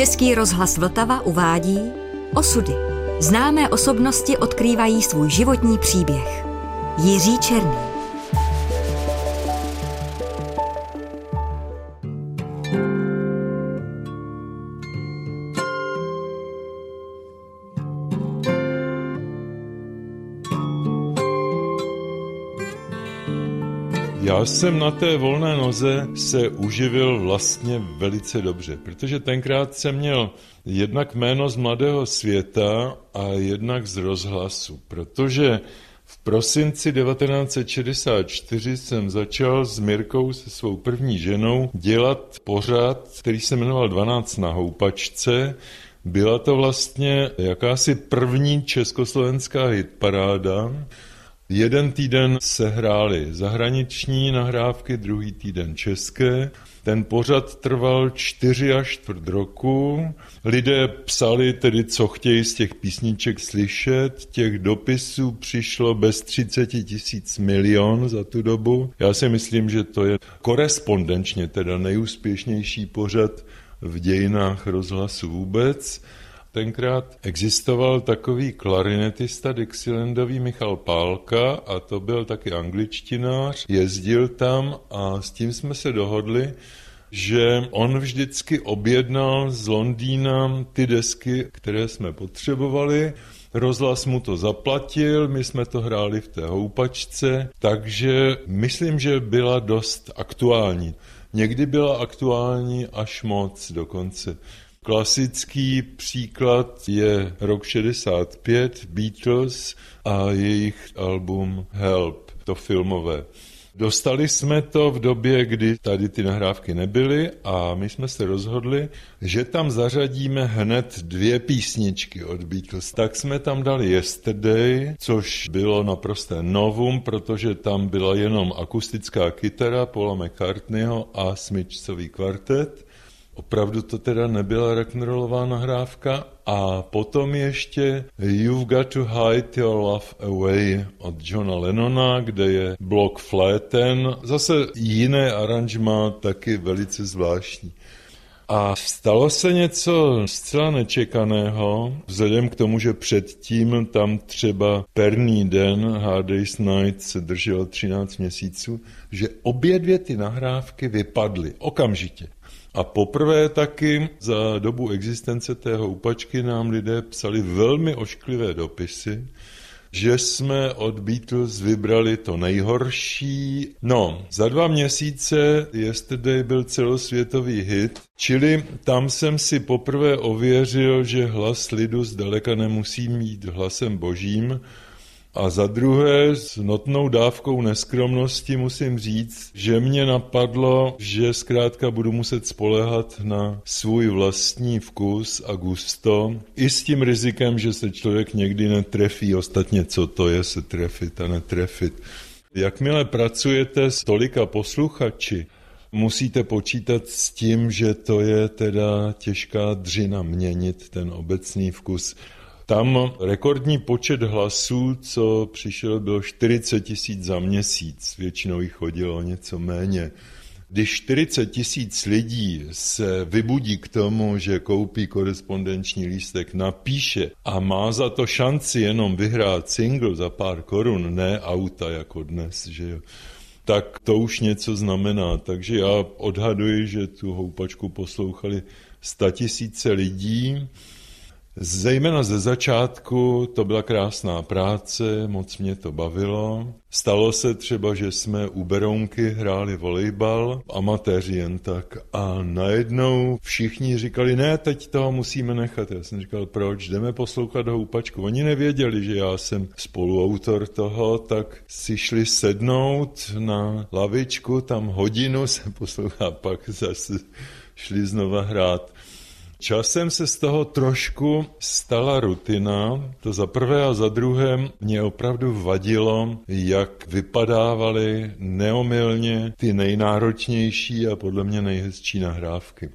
Český rozhlas Vltava uvádí Osudy. Známé osobnosti odkrývají svůj životní příběh. Jiří Černý. Já jsem na té volné noze se uživil vlastně velice dobře, protože tenkrát jsem měl jednak jméno z Mladého světa a jednak z rozhlasu, protože v prosinci 1964 jsem začal s Mirkou, se svou první ženou, dělat pořad, který se jmenoval 12 na houpačce. Byla to vlastně jakási první československá hitparáda. Jeden týden se hrály zahraniční nahrávky, druhý týden české. Ten pořad trval čtyři až čtvrt roku. Lidé psali tedy, co chtějí z těch písniček slyšet. Těch dopisů přišlo bez 30 tisíc milion za tu dobu. Já si myslím, že to je korespondenčně teda nejúspěšnější pořad v dějinách rozhlasu vůbec. Tenkrát existoval takový klarinetista Dixielandový Michal Pálka a to byl taky angličtinář, jezdil tam a s tím jsme se dohodli, že on vždycky objednal z Londýna ty desky, které jsme potřebovali, Rozhlas mu to zaplatil, my jsme to hráli v té houpačce, takže myslím, že byla dost aktuální. Někdy byla aktuální až moc dokonce. Klasický příklad je rok 65, Beatles a jejich album Help, to filmové. Dostali jsme to v době, kdy tady ty nahrávky nebyly a my jsme se rozhodli, že tam zařadíme hned dvě písničky od Beatles. Tak jsme tam dali Yesterday, což bylo naprosté novum, protože tam byla jenom akustická kytara Paula McCartneyho a smyčcový kvartet. Opravdu to teda nebyla rock'n'rollová nahrávka. A potom ještě You've Got to Hide Your Love Away od Johna Lennona, kde je blok fléten. Zase jiné aranžma, taky velice zvláštní. A stalo se něco zcela nečekaného, vzhledem k tomu, že předtím tam třeba Perný den, Hard Day's Night se drželo 13 měsíců, že obě dvě ty nahrávky vypadly okamžitě. A poprvé taky za dobu existence té houpačky nám lidé psali velmi ošklivé dopisy, že jsme od Beatles vybrali to nejhorší. No, za dva měsíce Yesterday byl celosvětový hit, čili tam jsem si poprvé ověřil, že hlas lidu zdaleka nemusí mít hlasem božím, a za druhé, s notnou dávkou neskromnosti musím říct, že mě napadlo, že zkrátka budu muset spolehat na svůj vlastní vkus a gusto, i s tím rizikem, že se člověk někdy netrefí. Ostatně, co to je se trefit a netrefit. Jakmile pracujete s tolika posluchači, musíte počítat s tím, že to je teda těžká dřina měnit ten obecný vkus. Tam rekordní počet hlasů, co přišel, bylo 40 tisíc za měsíc. Většinou jich chodilo něco méně. Když 40 tisíc lidí se vybudí k tomu, že koupí korespondenční lístek, napíše a má za to šanci jenom vyhrát single za pár korun, ne auta jako dnes, že jo, tak to už něco znamená. Takže já odhaduji, že tu houpačku poslouchali tisíce lidí, Zejména ze začátku to byla krásná práce, moc mě to bavilo. Stalo se třeba, že jsme u Berounky hráli volejbal, amatéři jen tak. A najednou všichni říkali, ne, teď toho musíme nechat. Já jsem říkal, proč? Jdeme poslouchat houpačku. Oni nevěděli, že já jsem spoluautor toho, tak si šli sednout na lavičku, tam hodinu se poslouchá, pak zase šli znova hrát. Časem se z toho trošku stala rutina, to za prvé a za druhé mě opravdu vadilo, jak vypadávaly neomylně ty nejnáročnější a podle mě nejhezčí nahrávky.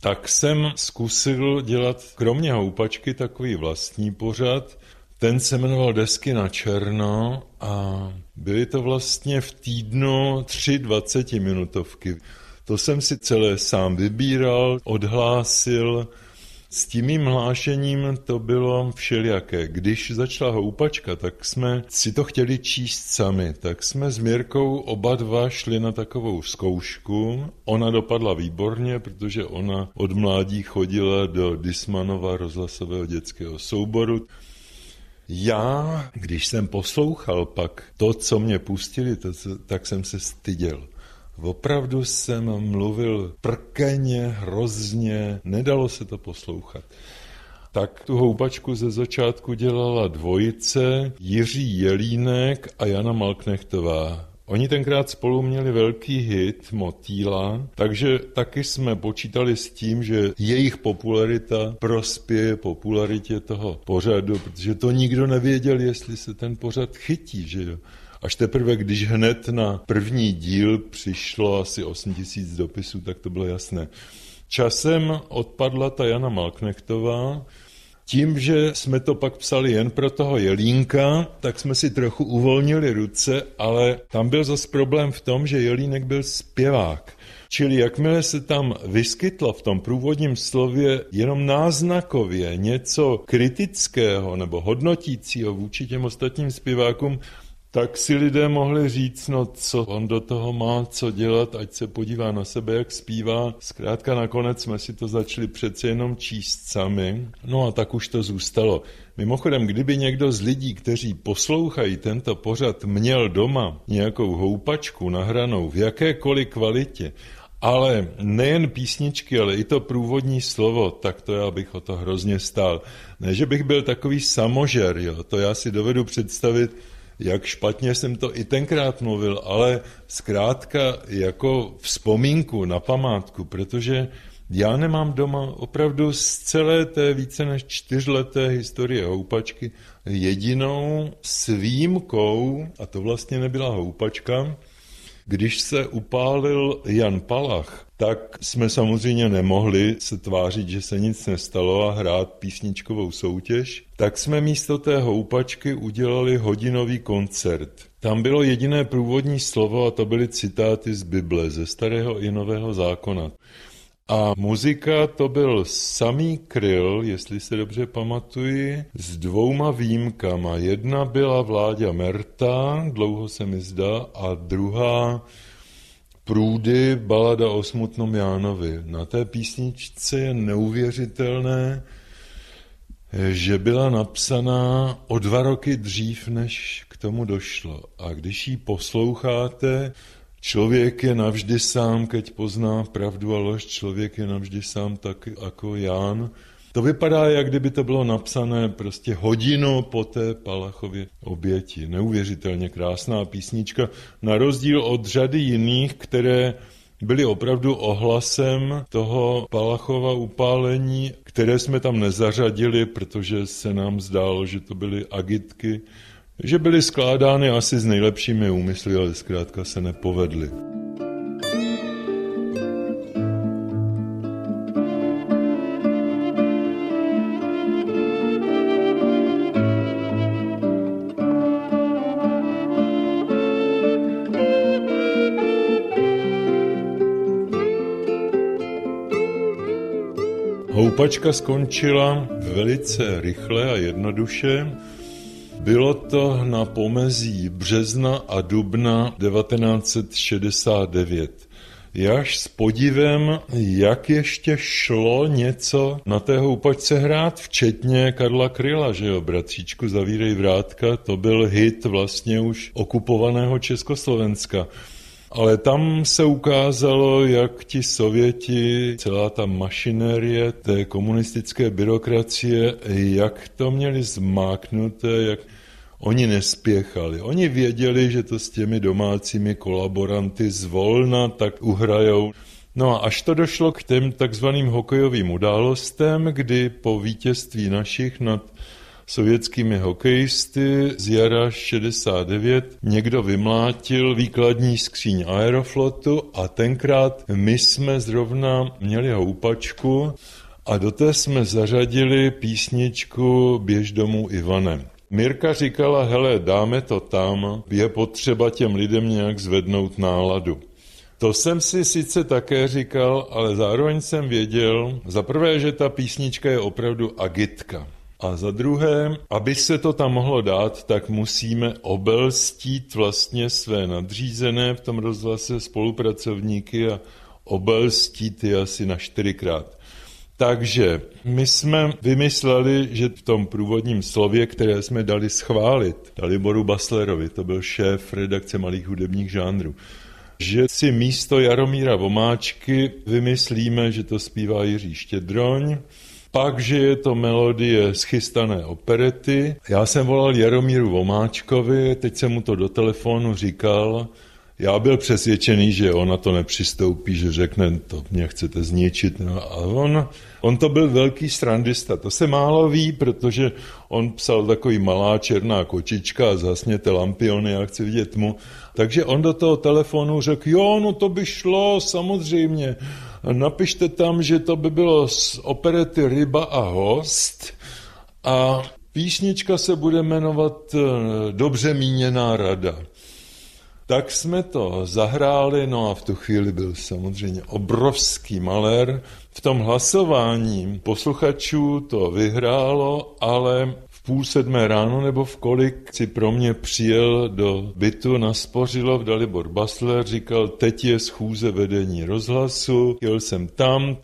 Tak jsem zkusil dělat kromě houpačky takový vlastní pořad, ten se jmenoval Desky na černo a byly to vlastně v týdnu tři 20 minutovky. To jsem si celé sám vybíral, odhlásil S tím mým hlášením to bylo všelijaké. Když začala houpačka, tak jsme si to chtěli číst sami. Tak jsme s Mirkou oba dva šli na takovou zkoušku. Ona dopadla výborně, protože ona od mládí chodila do Dismanova rozhlasového dětského souboru. Já, když jsem poslouchal pak to, co mě pustili, to, tak jsem se styděl. Opravdu jsem mluvil prkeně, hrozně, nedalo se to poslouchat. Tak tu houpačku ze začátku dělala dvojice Jiří Jelínek a Jana Malknechtová. Oni tenkrát spolu měli velký hit Motýla, takže taky jsme počítali s tím, že jejich popularita prospěje popularitě toho pořadu, protože to nikdo nevěděl, jestli se ten pořad chytí, že jo. Až teprve, když hned na první díl přišlo asi 8 tisíc dopisů, tak to bylo jasné. Časem odpadla ta Jana Malknechtová, tím, že jsme to pak psali jen pro toho Jelínka, tak jsme si trochu uvolnili ruce, ale tam byl zase problém v tom, že Jelínek byl zpěvák. Čili jakmile se tam vyskytlo v tom průvodním slově jenom náznakově něco kritického nebo hodnotícího vůči těm ostatním zpěvákům, tak si lidé mohli říct, no co on do toho má co dělat, ať se podívá na sebe, jak zpívá. Zkrátka nakonec jsme si to začali přece jenom číst sami. No a tak už to zůstalo. Mimochodem, kdyby někdo z lidí, kteří poslouchají tento pořad, měl doma nějakou houpačku nahranou v jakékoliv kvalitě, ale nejen písničky, ale i to průvodní slovo, tak to já bych o to hrozně stál. Ne, že bych byl takový samožer, jo, to já si dovedu představit, jak špatně jsem to i tenkrát mluvil, ale zkrátka jako vzpomínku na památku, protože já nemám doma opravdu z celé té více než čtyřleté historie houpačky jedinou s výjimkou, a to vlastně nebyla houpačka, když se upálil Jan Palach, tak jsme samozřejmě nemohli se tvářit, že se nic nestalo a hrát písničkovou soutěž, tak jsme místo té houpačky udělali hodinový koncert. Tam bylo jediné průvodní slovo a to byly citáty z Bible, ze starého i nového zákona. A muzika to byl samý kryl, jestli se dobře pamatuji, s dvouma výjimkama. Jedna byla Vláďa Merta, dlouho se mi zdá, a druhá Průdy, balada o smutnom Jánovi. Na té písničce je neuvěřitelné, že byla napsaná o dva roky dřív, než k tomu došlo. A když ji posloucháte, člověk je navždy sám, keď pozná pravdu a lož, člověk je navždy sám tak jako Ján, to vypadá, jak kdyby to bylo napsané prostě hodinu po té Palachově oběti. Neuvěřitelně krásná písnička, na rozdíl od řady jiných, které byly opravdu ohlasem toho Palachova upálení, které jsme tam nezařadili, protože se nám zdálo, že to byly agitky, že byly skládány asi s nejlepšími úmysly, ale zkrátka se nepovedly. Houpačka skončila velice rychle a jednoduše. Bylo to na pomezí března a dubna 1969. Jaž s podivem, jak ještě šlo něco na té houpačce hrát, včetně Karla Kryla, že jo, bratříčku Zavírej vrátka, to byl hit vlastně už okupovaného Československa. Ale tam se ukázalo, jak ti Sověti, celá ta mašinérie té komunistické byrokracie, jak to měli zmáknuté, jak oni nespěchali. Oni věděli, že to s těmi domácími kolaboranty zvolna tak uhrajou. No a až to došlo k těm takzvaným hokejovým událostem, kdy po vítězství našich nad sovětskými hokejisty z jara 69 někdo vymlátil výkladní skříň Aeroflotu a tenkrát my jsme zrovna měli houpačku a do té jsme zařadili písničku Běž domů Ivanem. Mirka říkala, hele, dáme to tam, je potřeba těm lidem nějak zvednout náladu. To jsem si sice také říkal, ale zároveň jsem věděl, za prvé, že ta písnička je opravdu agitka. A za druhé, aby se to tam mohlo dát, tak musíme obelstít vlastně své nadřízené v tom rozhlase spolupracovníky a obelstít je asi na čtyřikrát. Takže my jsme vymysleli, že v tom průvodním slově, které jsme dali schválit, dali Boru Baslerovi, to byl šéf redakce malých hudebních žánrů, že si místo Jaromíra Vomáčky vymyslíme, že to zpívá Jiří Štědroň, pak, že je to melodie schystané operety. Já jsem volal Jaromíru Vomáčkovi, teď jsem mu to do telefonu říkal, já byl přesvědčený, že on na to nepřistoupí, že řekne, to mě chcete zničit. No, a on, on to byl velký strandista. To se málo ví, protože on psal takový malá černá kočička zasněte lampiony, já chci vidět tmu. Takže on do toho telefonu řekl, jo, no to by šlo, samozřejmě. Napište tam, že to by bylo z operety Ryba a host a písnička se bude jmenovat eh, Dobře míněná rada. Tak jsme to zahráli, no a v tu chvíli byl samozřejmě obrovský malér. V tom hlasování posluchačů to vyhrálo, ale v půl sedmé ráno nebo v kolik si pro mě přijel do bytu na Spořilov Dalibor Basler, říkal, teď je schůze vedení rozhlasu, jel jsem tam,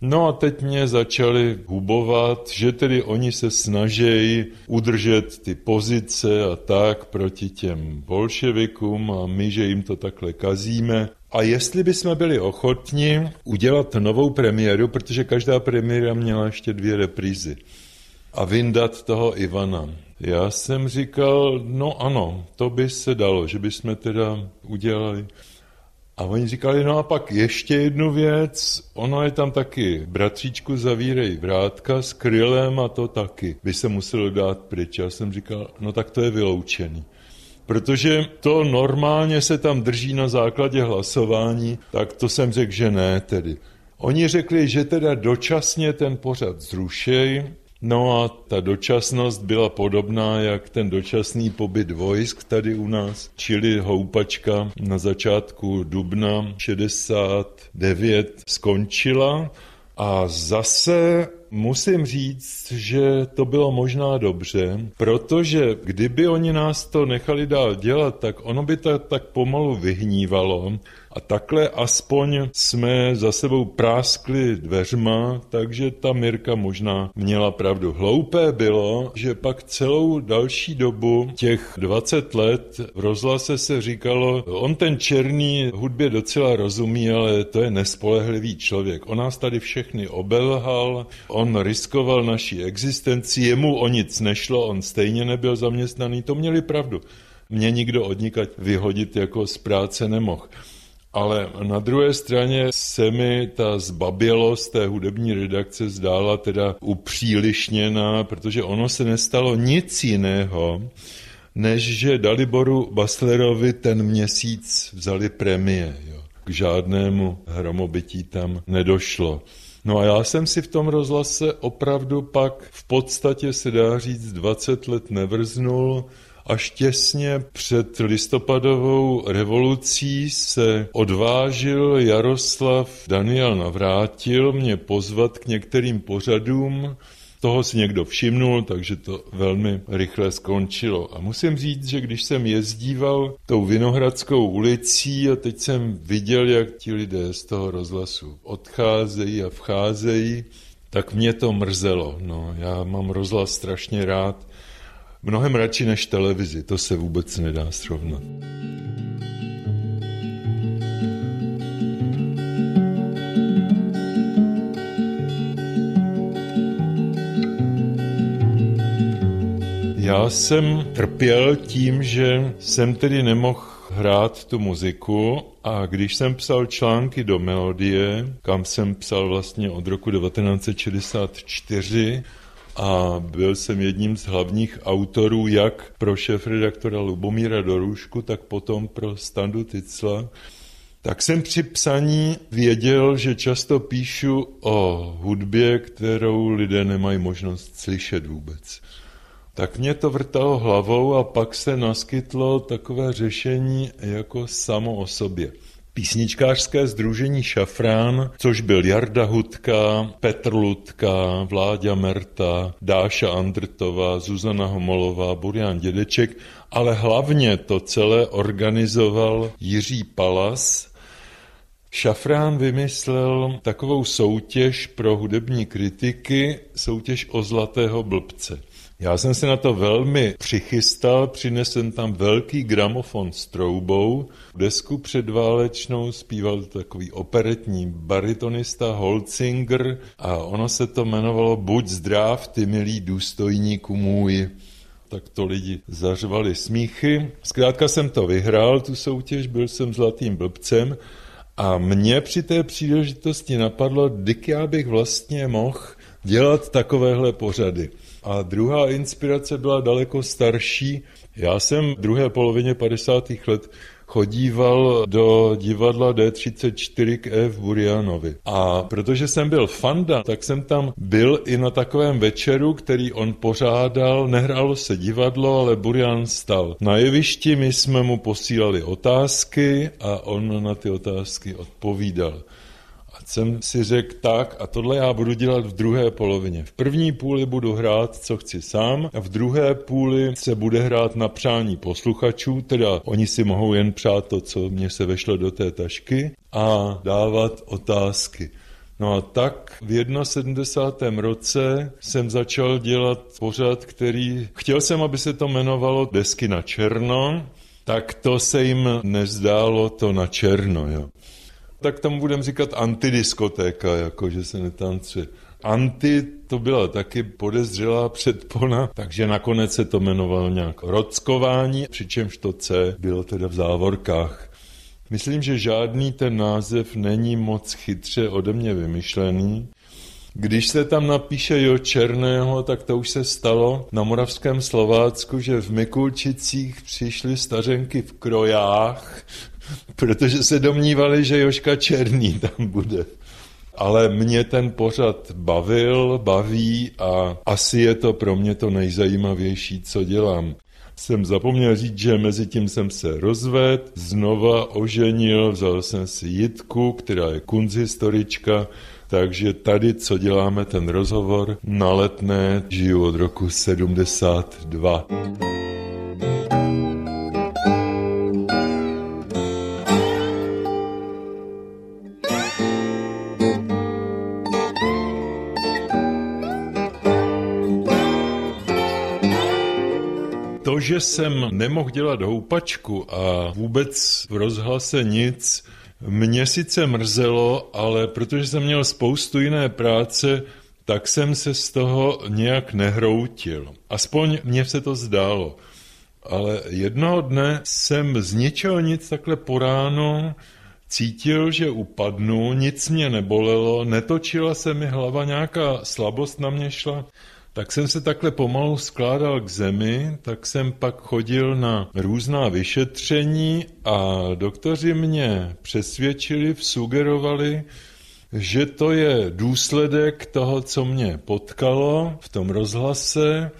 No a teď mě začali hubovat, že tedy oni se snaží udržet ty pozice a tak proti těm bolševikům a my, že jim to takhle kazíme. A jestli bychom byli ochotni udělat novou premiéru, protože každá premiéra měla ještě dvě reprízy, a vyndat toho Ivana. Já jsem říkal, no ano, to by se dalo, že bychom teda udělali a oni říkali, no a pak ještě jednu věc, ono je tam taky bratříčku zavírej vrátka s krylem a to taky by se muselo dát pryč. Já jsem říkal, no tak to je vyloučený. Protože to normálně se tam drží na základě hlasování, tak to jsem řekl, že ne tedy. Oni řekli, že teda dočasně ten pořad zrušej, No a ta dočasnost byla podobná jak ten dočasný pobyt vojsk tady u nás, čili houpačka na začátku dubna 69 skončila a zase musím říct, že to bylo možná dobře, protože kdyby oni nás to nechali dál dělat, tak ono by to tak pomalu vyhnívalo a takhle aspoň jsme za sebou práskli dveřma, takže ta Mirka možná měla pravdu. Hloupé bylo, že pak celou další dobu, těch 20 let, v rozhlase se říkalo, on ten černý hudbě docela rozumí, ale to je nespolehlivý člověk. On nás tady všechny obelhal, on riskoval naší existenci, jemu o nic nešlo, on stejně nebyl zaměstnaný, to měli pravdu. Mě nikdo odnikat vyhodit jako z práce nemohl. Ale na druhé straně se mi ta zbabělost té hudební redakce zdála teda upřílišněná, protože ono se nestalo nic jiného, než že Daliboru Baslerovi ten měsíc vzali premie. Jo. K žádnému hromobytí tam nedošlo. No a já jsem si v tom rozhlase opravdu pak v podstatě se dá říct 20 let nevrznul, Až těsně před listopadovou revolucí se odvážil Jaroslav Daniel Navrátil mě pozvat k některým pořadům, toho si někdo všimnul, takže to velmi rychle skončilo. A musím říct, že když jsem jezdíval tou Vinohradskou ulicí a teď jsem viděl, jak ti lidé z toho rozhlasu odcházejí a vcházejí, tak mě to mrzelo. No, já mám rozhlas strašně rád Mnohem radši než televizi, to se vůbec nedá srovnat. Já jsem trpěl tím, že jsem tedy nemohl hrát tu muziku a když jsem psal články do Melodie, kam jsem psal vlastně od roku 1964, a byl jsem jedním z hlavních autorů jak pro šéf-redaktora Lubomíra Dorušku, tak potom pro Standu Ticla. Tak jsem při psaní věděl, že často píšu o hudbě, kterou lidé nemají možnost slyšet vůbec. Tak mě to vrtalo hlavou a pak se naskytlo takové řešení jako samo o sobě. písničkářské združení Šafrán, což byl Jarda Hudka, Petr Ludka, Vláďa Merta, Dáša Andrtová, Zuzana Homolová, Burian Dědeček, ale hlavně to celé organizoval Jiří Palas, Šafrán vymyslel takovou soutěž pro hudební kritiky, soutěž o zlatého blbce. Já jsem se na to velmi přichystal, přinesl tam velký gramofon s troubou, desku předválečnou zpíval takový operetní baritonista Holzinger a ono se to jmenovalo Buď zdrav, ty milý důstojníku můj tak to lidi zařvali smíchy. Zkrátka jsem to vyhrál, tu soutěž, byl jsem zlatým blbcem a mě při té příležitosti napadlo, dik já bych vlastně mohl dělat takovéhle pořady. A druhá inspirace byla daleko starší. Já jsem v druhé polovině 50. let chodíval do divadla D34 k E v Burianovi. A protože jsem byl fanda, tak jsem tam byl i na takovém večeru, který on pořádal. Nehrálo se divadlo, ale Burian stal na jevišti. My jsme mu posílali otázky a on na ty otázky odpovídal jsem si řekl tak a tohle já budu dělat v druhé polovině. V první půli budu hrát, co chci sám a v druhé půli se bude hrát na přání posluchačů, teda oni si mohou jen přát to, co mě se vešlo do té tašky a dávat otázky. No a tak v 71. roce jsem začal dělat pořad, který... Chtěl jsem, aby se to jmenovalo Desky na černo, tak to se jim nezdálo to na černo, jo tak tam budeme říkat antidiskotéka, jako že se netancuje. Anti to byla taky podezřelá předpona, takže nakonec se to jmenovalo nějak rockování, přičemž to C bylo teda v závorkách. Myslím, že žádný ten název není moc chytře ode mě vymyšlený. Když se tam napíše Jo Černého, tak to už se stalo na Moravském Slovácku, že v Mikulčicích přišly stařenky v krojách protože se domnívali, že Joška Černý tam bude. Ale mě ten pořad bavil, baví a asi je to pro mě to nejzajímavější, co dělám. Jsem zapomněl říct, že mezi tím jsem se rozvedl, znova oženil, vzal jsem si Jitku, která je kunzhistorička, takže tady, co děláme ten rozhovor, na letné žiju od roku 72. že jsem nemohl dělat houpačku a vůbec v rozhlase nic, mě sice mrzelo, ale protože jsem měl spoustu jiné práce, tak jsem se z toho nějak nehroutil. Aspoň mně se to zdálo. Ale jednoho dne jsem z ničeho nic takhle po ráno cítil, že upadnu, nic mě nebolelo, netočila se mi hlava, nějaká slabost na mě šla tak jsem se takhle pomalu skládal k zemi, tak jsem pak chodil na různá vyšetření a doktoři mě přesvědčili, sugerovali, že to je důsledek toho, co mě potkalo v tom rozhlase.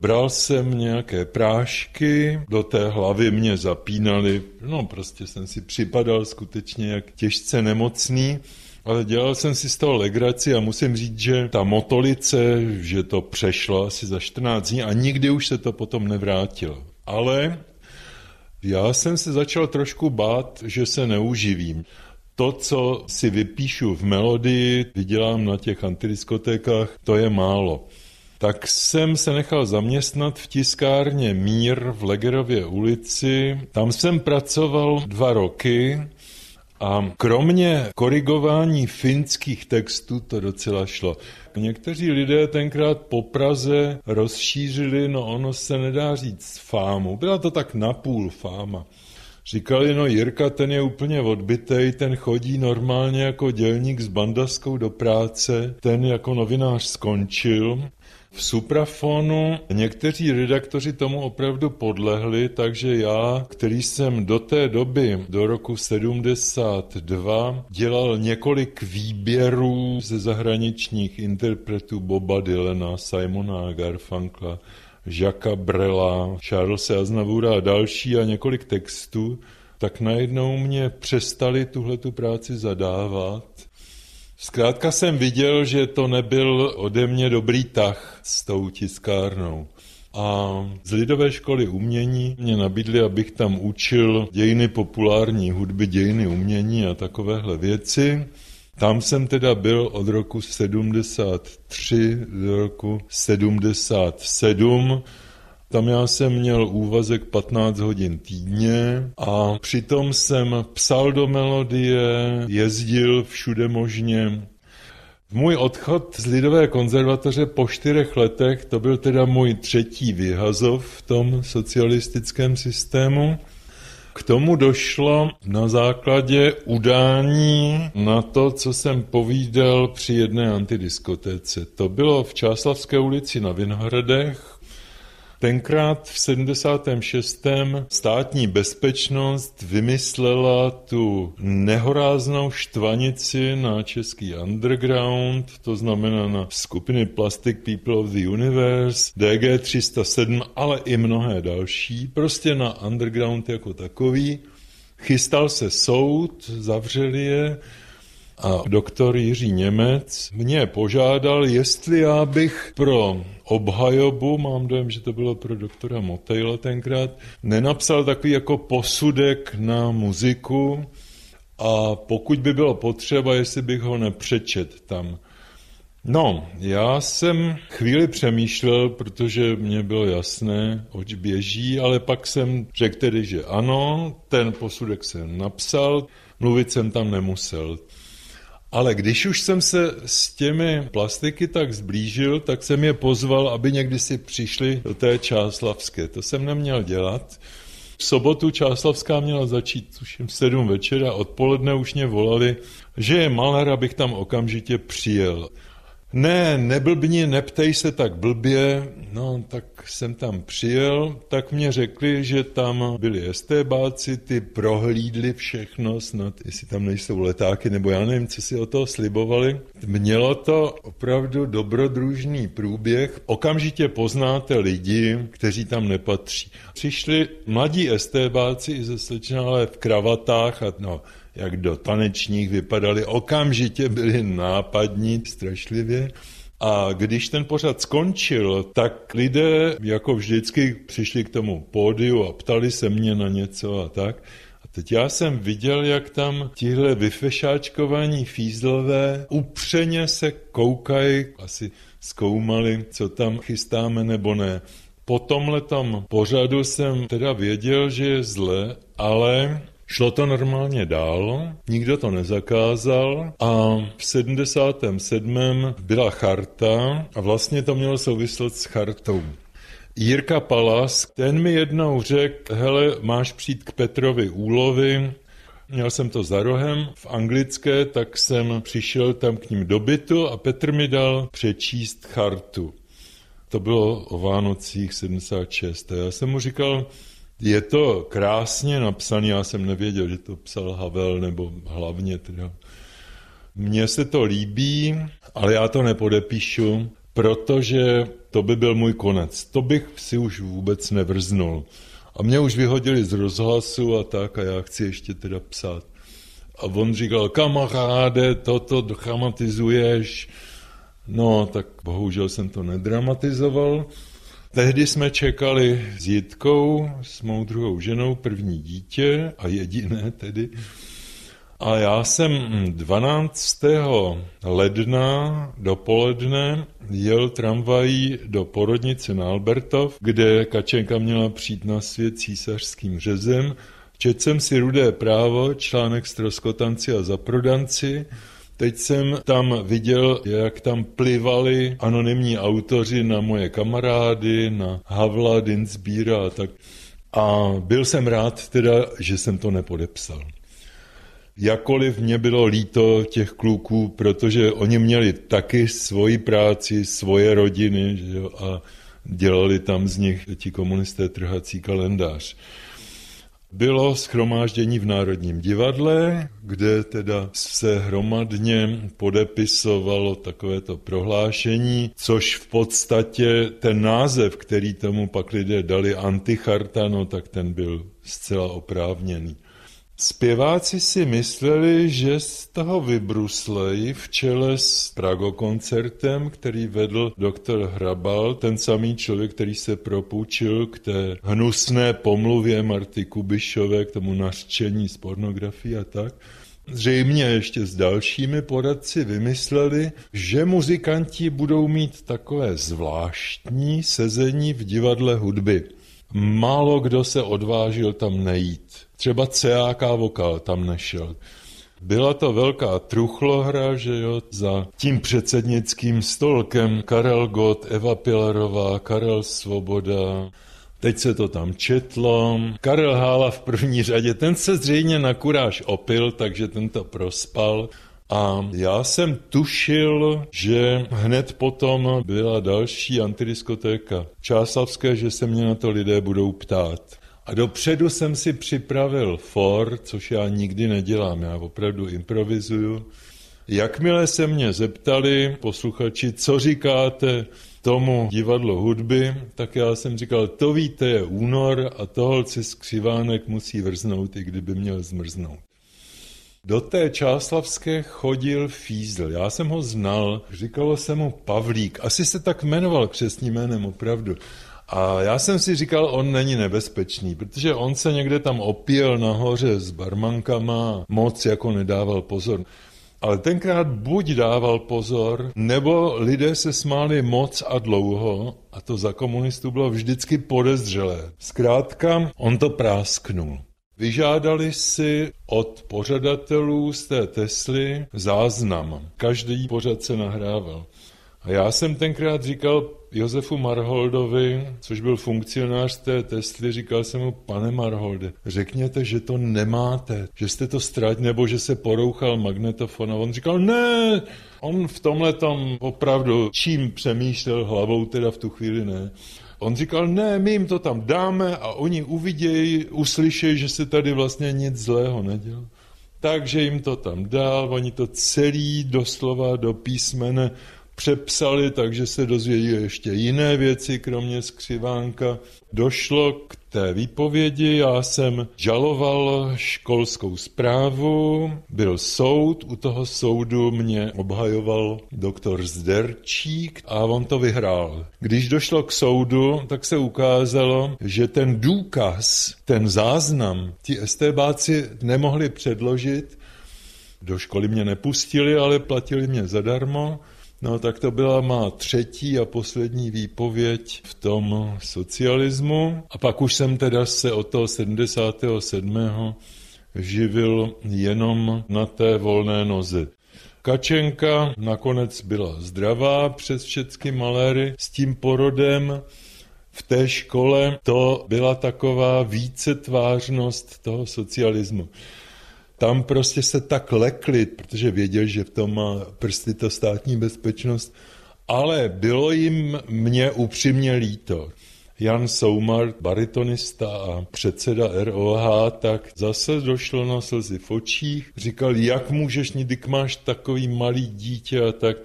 Bral jsem nějaké prášky, do té hlavy mě zapínali, no prostě jsem si připadal skutečně jak těžce nemocný ale dělal jsem si z toho legraci a musím říct, že ta motolice, že to přešlo asi za 14 dní a nikdy už se to potom nevrátilo. Ale já jsem se začal trošku bát, že se neuživím. To, co si vypíšu v melodii, vydělám na těch antidiskotékách, to je málo. Tak jsem se nechal zaměstnat v tiskárně Mír v Legerově ulici. Tam jsem pracoval dva roky a kromě korigování finských textů to docela šlo. Někteří lidé tenkrát po Praze rozšířili, no ono se nedá říct fámu. Byla to tak napůl fáma. Říkali, no Jirka, ten je úplně odbitej, ten chodí normálně jako dělník s bandaskou do práce, ten jako novinář skončil v Suprafonu někteří redaktoři tomu opravdu podlehli, takže já, který jsem do té doby, do roku 72, dělal několik výběrů ze zahraničních interpretů Boba Dylena, Simona Garfunkla, Jacques Brela, Charlesa Aznavoura a další a několik textů, tak najednou mě přestali tuhle tu práci zadávat. Zkrátka jsem viděl, že to nebyl ode mě dobrý tah s tou tiskárnou. A z Lidové školy umění mě nabídli, abych tam učil dějiny populární hudby, dějiny umění a takovéhle věci. Tam jsem teda byl od roku 73 do roku 77. Tam já jsem měl úvazek 15 hodin týdně a přitom jsem psal do melodie, jezdil všude možně. Můj odchod z Lidové konzervatoře po čtyřech letech, to byl teda můj třetí vyhazov v tom socialistickém systému. K tomu došlo na základě udání na to, co jsem povídal při jedné antidiskotéce. To bylo v Čáslavské ulici na Vinohradech Tenkrát v 76. státní bezpečnost vymyslela tu nehoráznou štvanici na český underground, to znamená na skupiny Plastic People of the Universe, DG307, ale i mnohé další, prostě na underground jako takový. Chystal se soud, zavřeli je, a doktor Jiří Němec mě požádal, jestli já bych pro obhajobu, mám dojem, že to bylo pro doktora Motejla tenkrát, nenapsal takový jako posudek na muziku a pokud by bylo potřeba, jestli bych ho nepřečet tam. No, já jsem chvíli přemýšlel, protože mě bylo jasné, oč běží, ale pak jsem řekl tedy, že ano, ten posudek jsem napsal, mluvit jsem tam nemusel. Ale když už jsem se s těmi plastiky tak zblížil, tak jsem je pozval, aby někdy si přišli do té Čáslavské. To jsem neměl dělat. V sobotu Čáslavská měla začít, tuším, sedm večera, odpoledne už mě volali, že je maler, abych tam okamžitě přijel. Ne, neblbni, neptej se tak blbě. No, tak jsem tam přijel, tak mě řekli, že tam byli estébáci, ty prohlídli všechno, snad jestli tam nejsou letáky, nebo já nevím, co si o toho slibovali. Mělo to opravdu dobrodružný průběh. Okamžitě poznáte lidi, kteří tam nepatří. Přišli mladí estébáci i ze Slečnále v kravatách a no, jak do tanečních vypadali, okamžitě byli nápadní, strašlivě. A když ten pořad skončil, tak lidé, jako vždycky, přišli k tomu pódiu a ptali se mě na něco a tak. A teď já jsem viděl, jak tam tihle vyfešáčkovaní fízlové upřeně se koukají, asi zkoumali, co tam chystáme nebo ne. Po tomhle tam pořadu jsem teda věděl, že je zle, ale Šlo to normálně dál, nikdo to nezakázal a v 77. byla charta a vlastně to mělo souvislost s chartou. Jirka Palas, ten mi jednou řekl, hele, máš přijít k Petrovi úlovy, Měl jsem to za rohem v anglické, tak jsem přišel tam k ním do bytu a Petr mi dal přečíst chartu. To bylo o Vánocích 76. A já jsem mu říkal, je to krásně napsané, já jsem nevěděl, že to psal Havel, nebo hlavně teda. Mně se to líbí, ale já to nepodepíšu, protože to by byl můj konec. To bych si už vůbec nevrznul. A mě už vyhodili z rozhlasu a tak a já chci ještě teda psát. A on říkal, kamaráde, toto dramatizuješ. No, tak bohužel jsem to nedramatizoval. Tehdy jsme čekali s Jitkou, s mou druhou ženou, první dítě a jediné tedy. A já jsem 12. ledna dopoledne jel tramvají do porodnice na Albertov, kde Kačenka měla přijít na svět císařským řezem. Četl jsem si Rudé právo, článek Stroskotanci a zaprodanci, Teď jsem tam viděl, jak tam plivali anonymní autoři na moje kamarády, na Havla, Dinsbíra a tak. A byl jsem rád teda, že jsem to nepodepsal. Jakoliv mě bylo líto těch kluků, protože oni měli taky svoji práci, svoje rodiny že jo, a dělali tam z nich ti komunisté trhací kalendář bylo schromáždění v Národním divadle, kde teda se hromadně podepisovalo takovéto prohlášení, což v podstatě ten název, který tomu pak lidé dali anticharta, no tak ten byl zcela oprávněný. Zpěváci si mysleli, že z toho vybruslejí v čele s Pragokoncertem, který vedl doktor Hrabal, ten samý člověk, který se propůjčil k té hnusné pomluvě Marty Kubišové, k tomu nařčení z pornografie a tak. Zřejmě ještě s dalšími poradci vymysleli, že muzikanti budou mít takové zvláštní sezení v divadle hudby. Málo kdo se odvážil tam nejít. Třeba CAK vokál tam nešel. Byla to velká truchlohra, že jo, za tím předsednickým stolkem Karel Gott, Eva Pilarová, Karel Svoboda, Teď se to tam četlo. Karel Hála v první řadě, ten se zřejmě na kuráž opil, takže ten to prospal. A já jsem tušil, že hned potom byla další antidiskotéka Čáslavské, že se mě na to lidé budou ptát. A dopředu jsem si připravil for, což já nikdy nedělám, já opravdu improvizuju. Jakmile se mě zeptali posluchači, co říkáte tomu divadlo hudby, tak já jsem říkal, to víte, je únor a toholci z křivánek musí vrznout, i kdyby měl zmrznout. Do té Čáslavské chodil Fízl. Já jsem ho znal, říkalo se mu Pavlík. Asi se tak jmenoval křesním jménem opravdu. A já jsem si říkal, on není nebezpečný, protože on se někde tam opíjel nahoře s barmankama, moc jako nedával pozor. Ale tenkrát buď dával pozor, nebo lidé se smáli moc a dlouho a to za komunistů bylo vždycky podezřelé. Zkrátka, on to prásknul. Vyžádali si od pořadatelů z té Tesly záznam. Každý pořad se nahrával. A já jsem tenkrát říkal Josefu Marholdovi, což byl funkcionář té Tesly, říkal jsem mu, pane Marholde, řekněte, že to nemáte, že jste to ztratili, nebo že se porouchal magnetofon. A on říkal, ne, on v tomhle tom opravdu čím přemýšlel hlavou, teda v tu chvíli ne. On říkal, ne, my jim to tam dáme a oni uvidějí, uslyšejí, že se tady vlastně nic zlého nedělo. Takže jim to tam dal, oni to celý doslova do písmene přepsali, takže se dozvědí ještě jiné věci, kromě skřivánka. Došlo k té výpovědi, já jsem žaloval školskou zprávu, byl soud, u toho soudu mě obhajoval doktor Zderčík a on to vyhrál. Když došlo k soudu, tak se ukázalo, že ten důkaz, ten záznam, ti estébáci nemohli předložit, do školy mě nepustili, ale platili mě zadarmo, No tak to byla má třetí a poslední výpověď v tom socialismu. A pak už jsem teda se od toho 77. živil jenom na té volné noze. Kačenka nakonec byla zdravá přes všechny maléry s tím porodem. V té škole to byla taková vícetvářnost toho socialismu tam prostě se tak lekli, protože věděl, že v tom má prsty ta státní bezpečnost, ale bylo jim mě upřímně líto. Jan Soumar, baritonista a předseda ROH, tak zase došlo na slzy v očích. Říkal, jak můžeš, když máš takový malý dítě a tak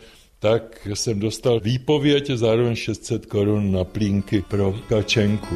tak jsem dostal výpověď a zároveň 600 korun na plínky pro Kačenku.